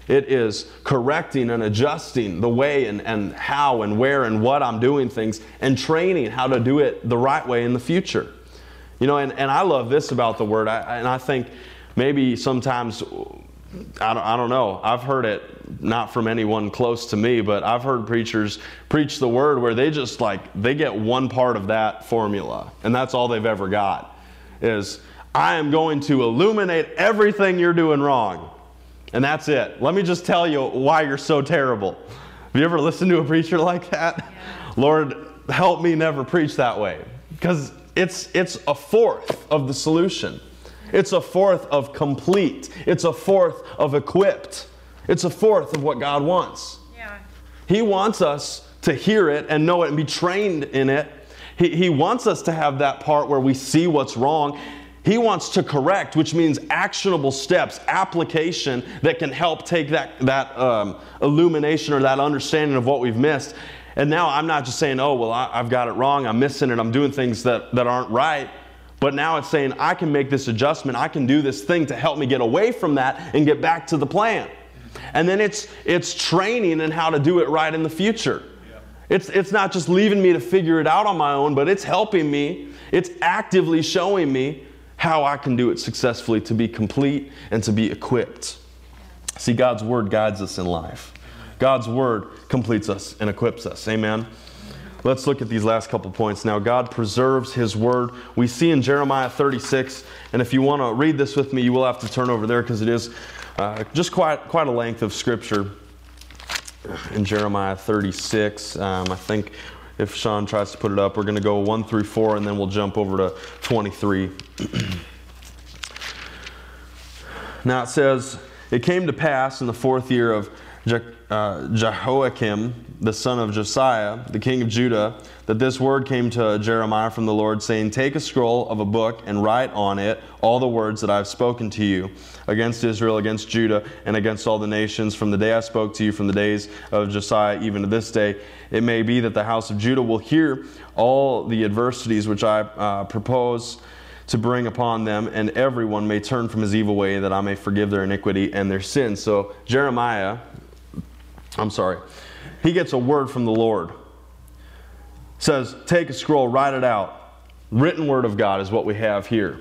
it is correcting and adjusting the way and, and how and where and what I'm doing things and training how to do it the right way in the future. You know, and, and I love this about the word, I, and I think maybe sometimes, I don't, I don't know, I've heard it not from anyone close to me, but I've heard preachers preach the word where they just like, they get one part of that formula, and that's all they've ever got is I am going to illuminate everything you're doing wrong. And that's it. Let me just tell you why you're so terrible. Have you ever listened to a preacher like that? Yeah. Lord, help me never preach that way. Because it's, it's a fourth of the solution. It's a fourth of complete. It's a fourth of equipped. It's a fourth of what God wants. Yeah. He wants us to hear it and know it and be trained in it. He, he wants us to have that part where we see what's wrong he wants to correct, which means actionable steps, application that can help take that, that um, illumination or that understanding of what we've missed. And now I'm not just saying, oh, well, I, I've got it wrong, I'm missing it, I'm doing things that, that aren't right. But now it's saying, I can make this adjustment, I can do this thing to help me get away from that and get back to the plan. And then it's, it's training and how to do it right in the future. It's, it's not just leaving me to figure it out on my own, but it's helping me. It's actively showing me how I can do it successfully to be complete and to be equipped. See, God's Word guides us in life. God's Word completes us and equips us. Amen. Let's look at these last couple points now. God preserves His Word. We see in Jeremiah 36, and if you want to read this with me, you will have to turn over there because it is uh, just quite, quite a length of Scripture in Jeremiah 36. Um, I think if Sean tries to put it up. We're going to go 1 through 4, and then we'll jump over to 23. now it says, It came to pass in the fourth year of Je- uh, Jehoiakim, the son of Josiah, the king of Judah, that this word came to Jeremiah from the Lord, saying, Take a scroll of a book and write on it all the words that I have spoken to you against Israel, against Judah, and against all the nations from the day I spoke to you, from the days of Josiah, even to this day. It may be that the house of Judah will hear all the adversities which I uh, propose to bring upon them, and everyone may turn from his evil way, that I may forgive their iniquity and their sin. So, Jeremiah, I'm sorry, he gets a word from the Lord. Says, Take a scroll, write it out. Written word of God is what we have here.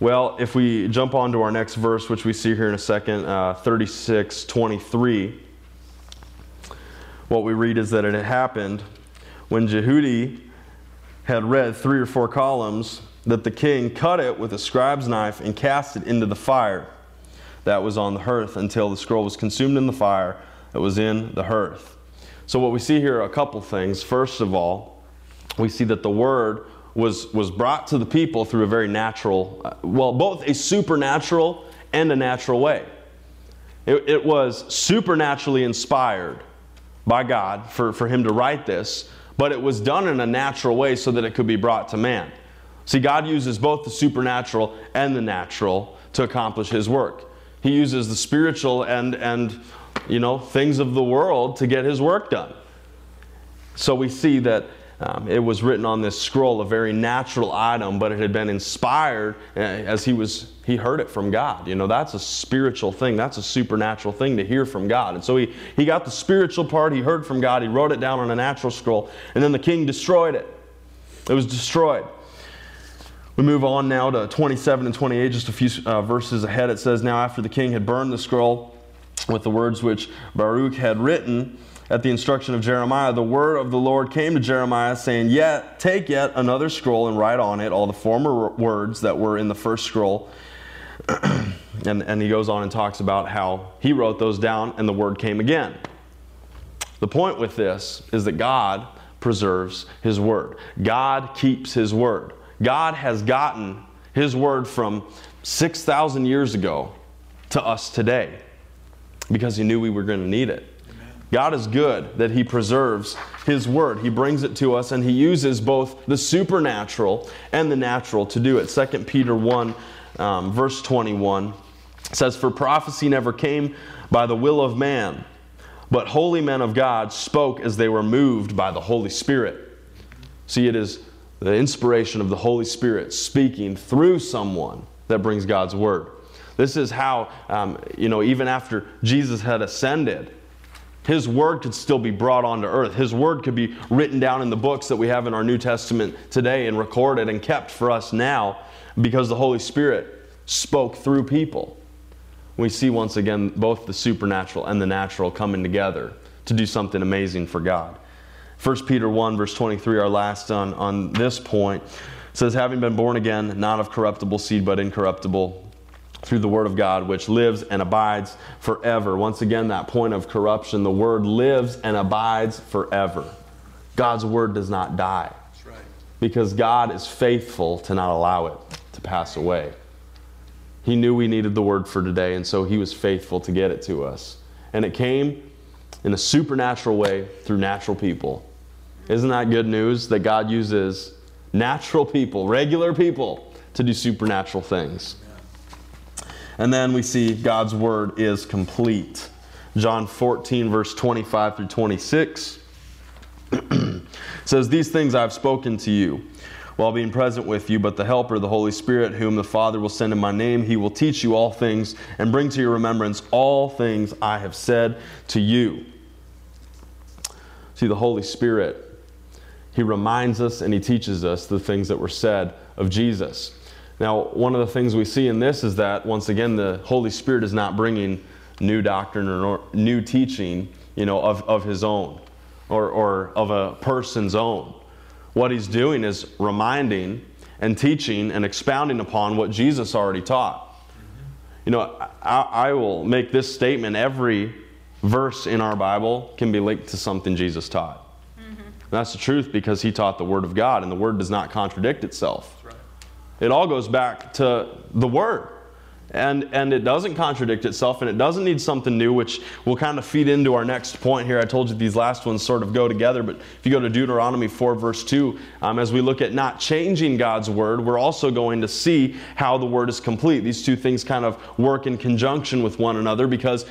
Well, if we jump on to our next verse, which we see here in a second, uh, 36 23, what we read is that it had happened when Jehudi had read three or four columns that the king cut it with a scribe's knife and cast it into the fire that was on the hearth until the scroll was consumed in the fire that was in the hearth. So, what we see here are a couple things. First of all, we see that the word was, was brought to the people through a very natural, uh, well, both a supernatural and a natural way. It, it was supernaturally inspired by God for, for him to write this, but it was done in a natural way so that it could be brought to man. See, God uses both the supernatural and the natural to accomplish his work. He uses the spiritual and, and you know, things of the world to get his work done. So we see that um, it was written on this scroll, a very natural item, but it had been inspired uh, as he was he heard it from God. You know, that's a spiritual thing. That's a supernatural thing to hear from God. And so he, he got the spiritual part, he heard from God, he wrote it down on a natural scroll, and then the king destroyed it. It was destroyed. We move on now to 27 and 28, just a few uh, verses ahead. It says, Now after the king had burned the scroll with the words which Baruch had written, at the instruction of Jeremiah, the word of the Lord came to Jeremiah, saying, Yet take yet another scroll and write on it all the former words that were in the first scroll. and, and he goes on and talks about how he wrote those down and the word came again. The point with this is that God preserves his word, God keeps his word. God has gotten his word from 6,000 years ago to us today because he knew we were going to need it. God is good that He preserves His Word. He brings it to us and He uses both the supernatural and the natural to do it. 2 Peter 1, um, verse 21 says, For prophecy never came by the will of man, but holy men of God spoke as they were moved by the Holy Spirit. See, it is the inspiration of the Holy Spirit speaking through someone that brings God's Word. This is how, um, you know, even after Jesus had ascended, his word could still be brought onto earth. His word could be written down in the books that we have in our New Testament today and recorded and kept for us now because the Holy Spirit spoke through people. We see once again both the supernatural and the natural coming together to do something amazing for God. 1 Peter 1, verse 23, our last on, on this point, says, Having been born again, not of corruptible seed, but incorruptible through the Word of God, which lives and abides forever. Once again, that point of corruption, the Word lives and abides forever. God's Word does not die. Right. Because God is faithful to not allow it to pass away. He knew we needed the Word for today, and so He was faithful to get it to us. And it came in a supernatural way through natural people. Isn't that good news that God uses natural people, regular people, to do supernatural things? And then we see God's word is complete. John 14, verse 25 through 26 says, These things I've spoken to you while being present with you, but the Helper, the Holy Spirit, whom the Father will send in my name, he will teach you all things and bring to your remembrance all things I have said to you. See, the Holy Spirit, he reminds us and he teaches us the things that were said of Jesus. Now, one of the things we see in this is that, once again, the Holy Spirit is not bringing new doctrine or new teaching, you know, of, of his own or, or of a person's own. What he's doing is reminding and teaching and expounding upon what Jesus already taught. You know, I, I will make this statement every verse in our Bible can be linked to something Jesus taught. Mm-hmm. That's the truth because he taught the Word of God, and the Word does not contradict itself. It all goes back to the Word. and, and it doesn't contradict itself and it doesn't need something new, which will kind of feed into our next point here. I told you these last ones sort of go together, but if you go to Deuteronomy 4, verse 2, um, as we look at not changing God's word, we're also going to see how the word is complete. These two things kind of work in conjunction with one another because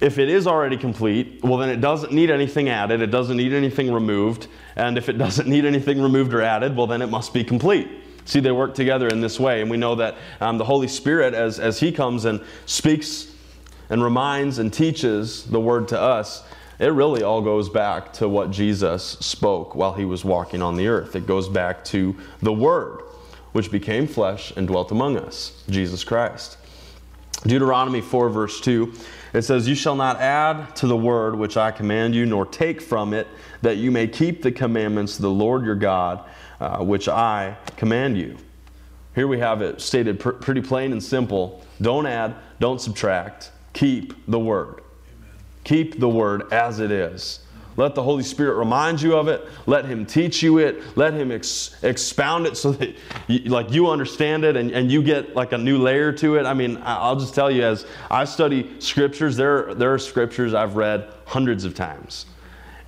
if it is already complete, well, then it doesn't need anything added, it doesn't need anything removed, and if it doesn't need anything removed or added, well, then it must be complete. See, they work together in this way. And we know that um, the Holy Spirit, as, as He comes and speaks and reminds and teaches the Word to us, it really all goes back to what Jesus spoke while He was walking on the earth. It goes back to the Word, which became flesh and dwelt among us, Jesus Christ. Deuteronomy 4, verse 2, it says, You shall not add to the word which I command you, nor take from it, that you may keep the commandments of the Lord your God uh, which I command you. Here we have it stated pr- pretty plain and simple. Don't add, don't subtract. Keep the word. Amen. Keep the word as it is. Let the Holy Spirit remind you of it. Let Him teach you it. Let Him ex- expound it so that you, like you understand it and, and you get like a new layer to it. I mean, I'll just tell you as I study scriptures, there, there are scriptures I've read hundreds of times.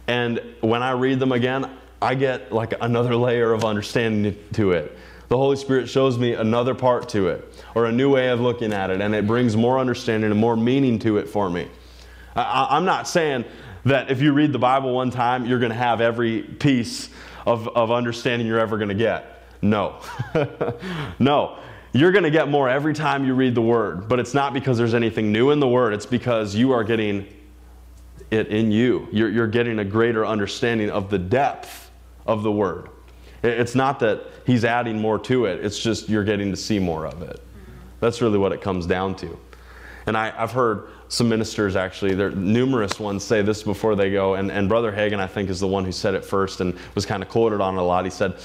And when I read them again, I get like another layer of understanding to it. The Holy Spirit shows me another part to it or a new way of looking at it, and it brings more understanding and more meaning to it for me. I, am not saying that if you read the Bible one time, you're going to have every piece of, of understanding you're ever going to get. No. no. You're going to get more every time you read the Word, but it's not because there's anything new in the Word, it's because you are getting it in you. You're, you're getting a greater understanding of the depth of the Word. It's not that He's adding more to it, it's just you're getting to see more of it. That's really what it comes down to. And I, have heard some ministers actually, there are numerous ones say this before they go, and, and Brother Hagin, I think, is the one who said it first and was kind of quoted on it a lot. He said,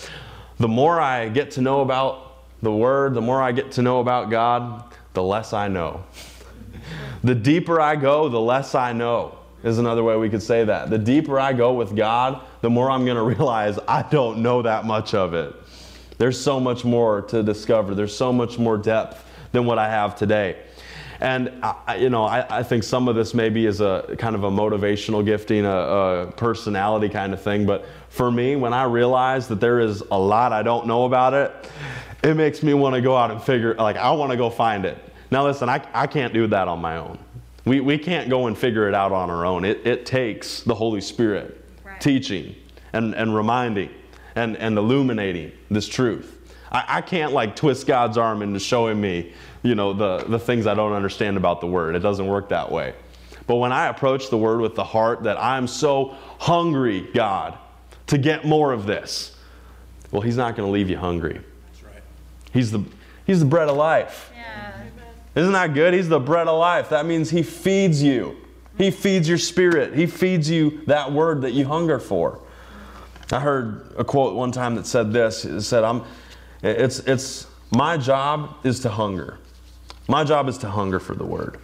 The more I get to know about the Word, the more I get to know about God, the less I know. the deeper I go, the less I know is another way we could say that. The deeper I go with God, the more I'm going to realize I don't know that much of it. There's so much more to discover, there's so much more depth than what I have today. And I, you know, I, I, think some of this maybe is a kind of a motivational gifting, a, a, personality kind of thing. But for me, when I realize that there is a lot I don't know about it, it makes me want to go out and figure. Like I want to go find it. Now, listen, I, I can't do that on my own. We, we can't go and figure it out on our own. It, it takes the Holy Spirit right. teaching and, and reminding and, and illuminating this truth. I, I can't like twist God's arm into showing me, you know, the, the things I don't understand about the Word. It doesn't work that way. But when I approach the Word with the heart that I'm so hungry, God, to get more of this, well, He's not going to leave you hungry. That's right. He's the, he's the bread of life. Isn't that good? He's the bread of life. That means He feeds you. He feeds your spirit. He feeds you that word that you hunger for. I heard a quote one time that said this. It said, I'm, it's, it's, my job is to hunger. My job is to hunger for the word.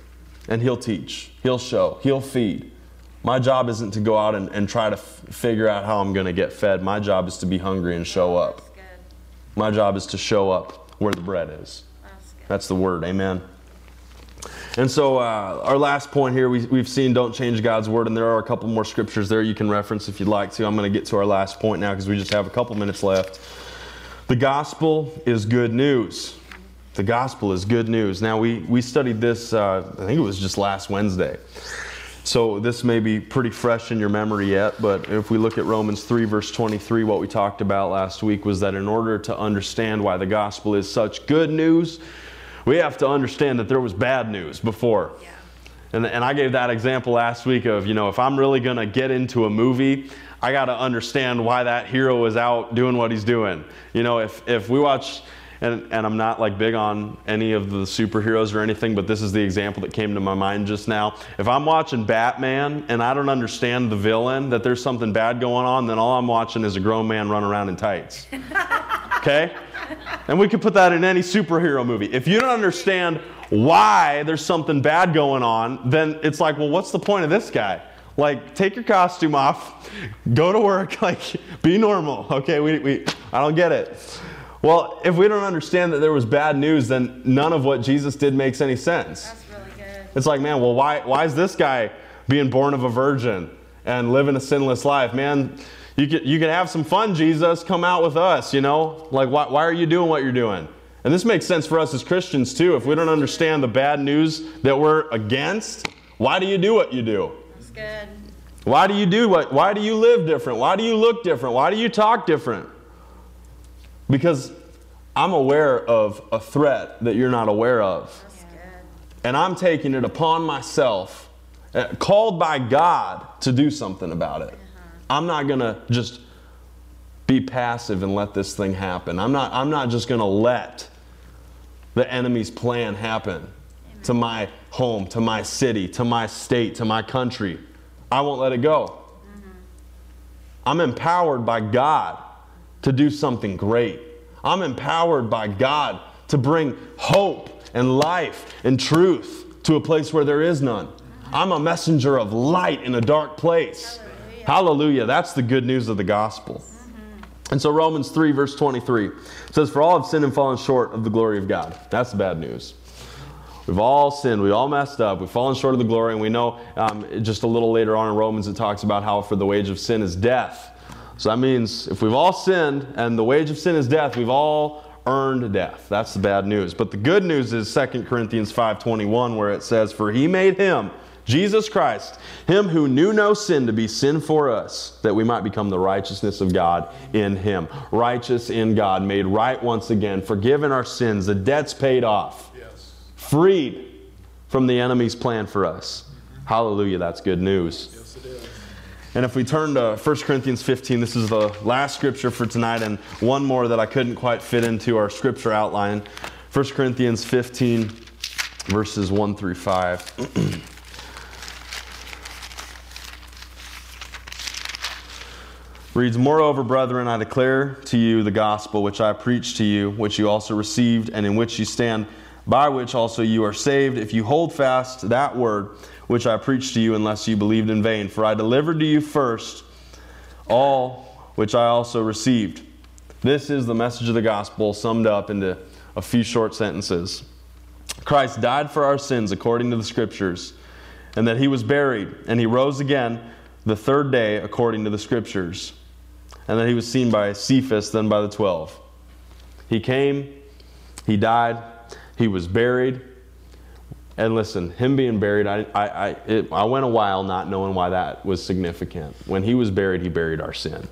And He'll teach, He'll show, He'll feed. My job isn't to go out and, and try to f- figure out how I'm going to get fed. My job is to be hungry and show up. My job is to show up where the bread is. That's, That's the word. Amen. And so, uh, our last point here, we, we've seen don't change God's word, and there are a couple more scriptures there you can reference if you'd like to. I'm going to get to our last point now because we just have a couple minutes left. The gospel is good news. The gospel is good news. Now, we, we studied this, uh, I think it was just last Wednesday. So, this may be pretty fresh in your memory yet, but if we look at Romans 3, verse 23, what we talked about last week was that in order to understand why the gospel is such good news, we have to understand that there was bad news before. Yeah. And, and I gave that example last week of, you know, if I'm really going to get into a movie, I got to understand why that hero is out doing what he's doing. You know, if, if we watch, and, and I'm not like big on any of the superheroes or anything, but this is the example that came to my mind just now. If I'm watching Batman and I don't understand the villain, that there's something bad going on, then all I'm watching is a grown man run around in tights. Okay? And we could put that in any superhero movie. If you don't understand why there's something bad going on, then it's like, well, what's the point of this guy? Like, take your costume off, go to work, like, be normal. Okay, we, we, I don't get it. Well, if we don't understand that there was bad news, then none of what Jesus did makes any sense. That's really good. It's like, man, well, why, why is this guy being born of a virgin and living a sinless life? Man, you could, you could have some fun, Jesus. Come out with us, you know? Like, why, why are you doing what you're doing? And this makes sense for us as Christians, too. If we don't understand the bad news that we're against, why do you do what you do? That's good. Why do you do what? Why do you live different? Why do you look different? Why do you talk different? Because I'm aware of a threat that you're not aware of. And I'm taking it upon myself, uh, called by God to do something about it. I'm not going to just be passive and let this thing happen. I'm not, I'm not just going to let the enemy's plan happen to my home, to my city, to my state, to my country. I won't let it go. Mm-hmm. I'm empowered by God to do something great. I'm empowered by God to bring hope and life and truth to a place where there is none. Mm-hmm. I'm a messenger of light in a dark place. Hallelujah. That's the good news of the gospel. And so Romans 3, verse 23 says, For all have sinned and fallen short of the glory of God. That's the bad news. We've all sinned. We've all messed up. We've fallen short of the glory. And we know um, just a little later on in Romans, it talks about how for the wage of sin is death. So that means if we've all sinned and the wage of sin is death, we've all earned death. That's the bad news. But the good news is 2 Corinthians 5:21 where it says for he made him Jesus Christ, him who knew no sin to be sin for us, that we might become the righteousness of God in him. Righteous in God, made right once again, forgiven our sins, the debt's paid off Yes. freed from the enemy's plan for us. Hallelujah, that's good news. Yes, it is. And if we turn to 1 Corinthians 15, this is the last scripture for tonight, and one more that I couldn't quite fit into our scripture outline. 1 Corinthians 15, verses 1 through 5. reads, Moreover, brethren, I declare to you the gospel which I preached to you, which you also received, and in which you stand, by which also you are saved, if you hold fast that word which I preached to you, unless you believed in vain. For I delivered to you first all which I also received. This is the message of the gospel summed up into a few short sentences. Christ died for our sins according to the scriptures, and that he was buried, and he rose again the third day according to the scriptures, and that he was seen by Cephas, then by the twelve. He came, he died, he was buried. And listen, him being buried, I, I, I, it, I went a while not knowing why that was significant. When he was buried, he buried our sin.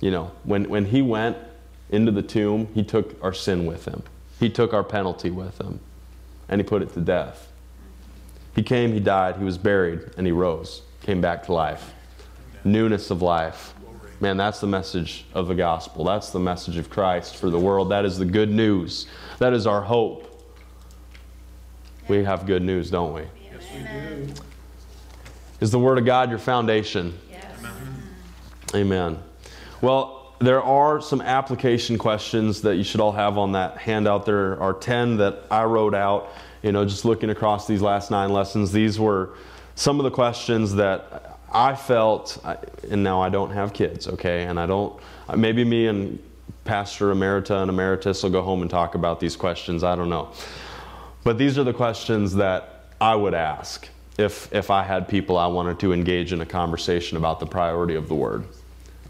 You know, when, when he went into the tomb, he took our sin with him. He took our penalty with him, and he put it to death. He came, he died, he was buried, and he rose, came back to life. Newness of life. Man, that's the message of the gospel. That's the message of Christ for the world. That is the good news. That is our hope. We have good news, don't we? Yes, we do. Is the Word of God your foundation? Yes. Amen. Well, there are some application questions that you should all have on that handout. There are 10 that I wrote out, you know, just looking across these last nine lessons. These were some of the questions that I felt, and now I don't have kids, okay? And I don't, uh, maybe me and Pastor Emerita and Emeritus will go home and talk about these questions. I don't know. But these are the questions that I would ask if, if I had people I wanted to engage in a conversation about the priority of the Word.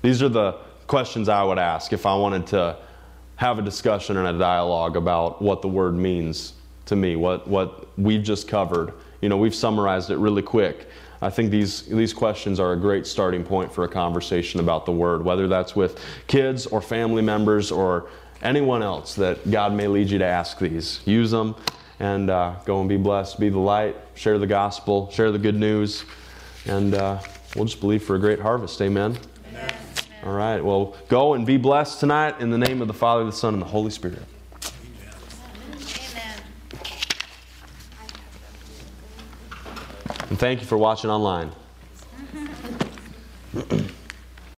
These are the questions I would ask if I wanted to have a discussion and a dialogue about what the Word means to me, what, what we've just covered. You know, we've summarized it really quick. I think these, these questions are a great starting point for a conversation about the Word, whether that's with kids or family members or anyone else that God may lead you to ask these. Use them and uh, go and be blessed, be the light, share the gospel, share the good news, and uh, we'll just believe for a great harvest. Amen. Amen. All right. Well, go and be blessed tonight in the name of the Father, the Son, and the Holy Spirit. And thank you for watching online.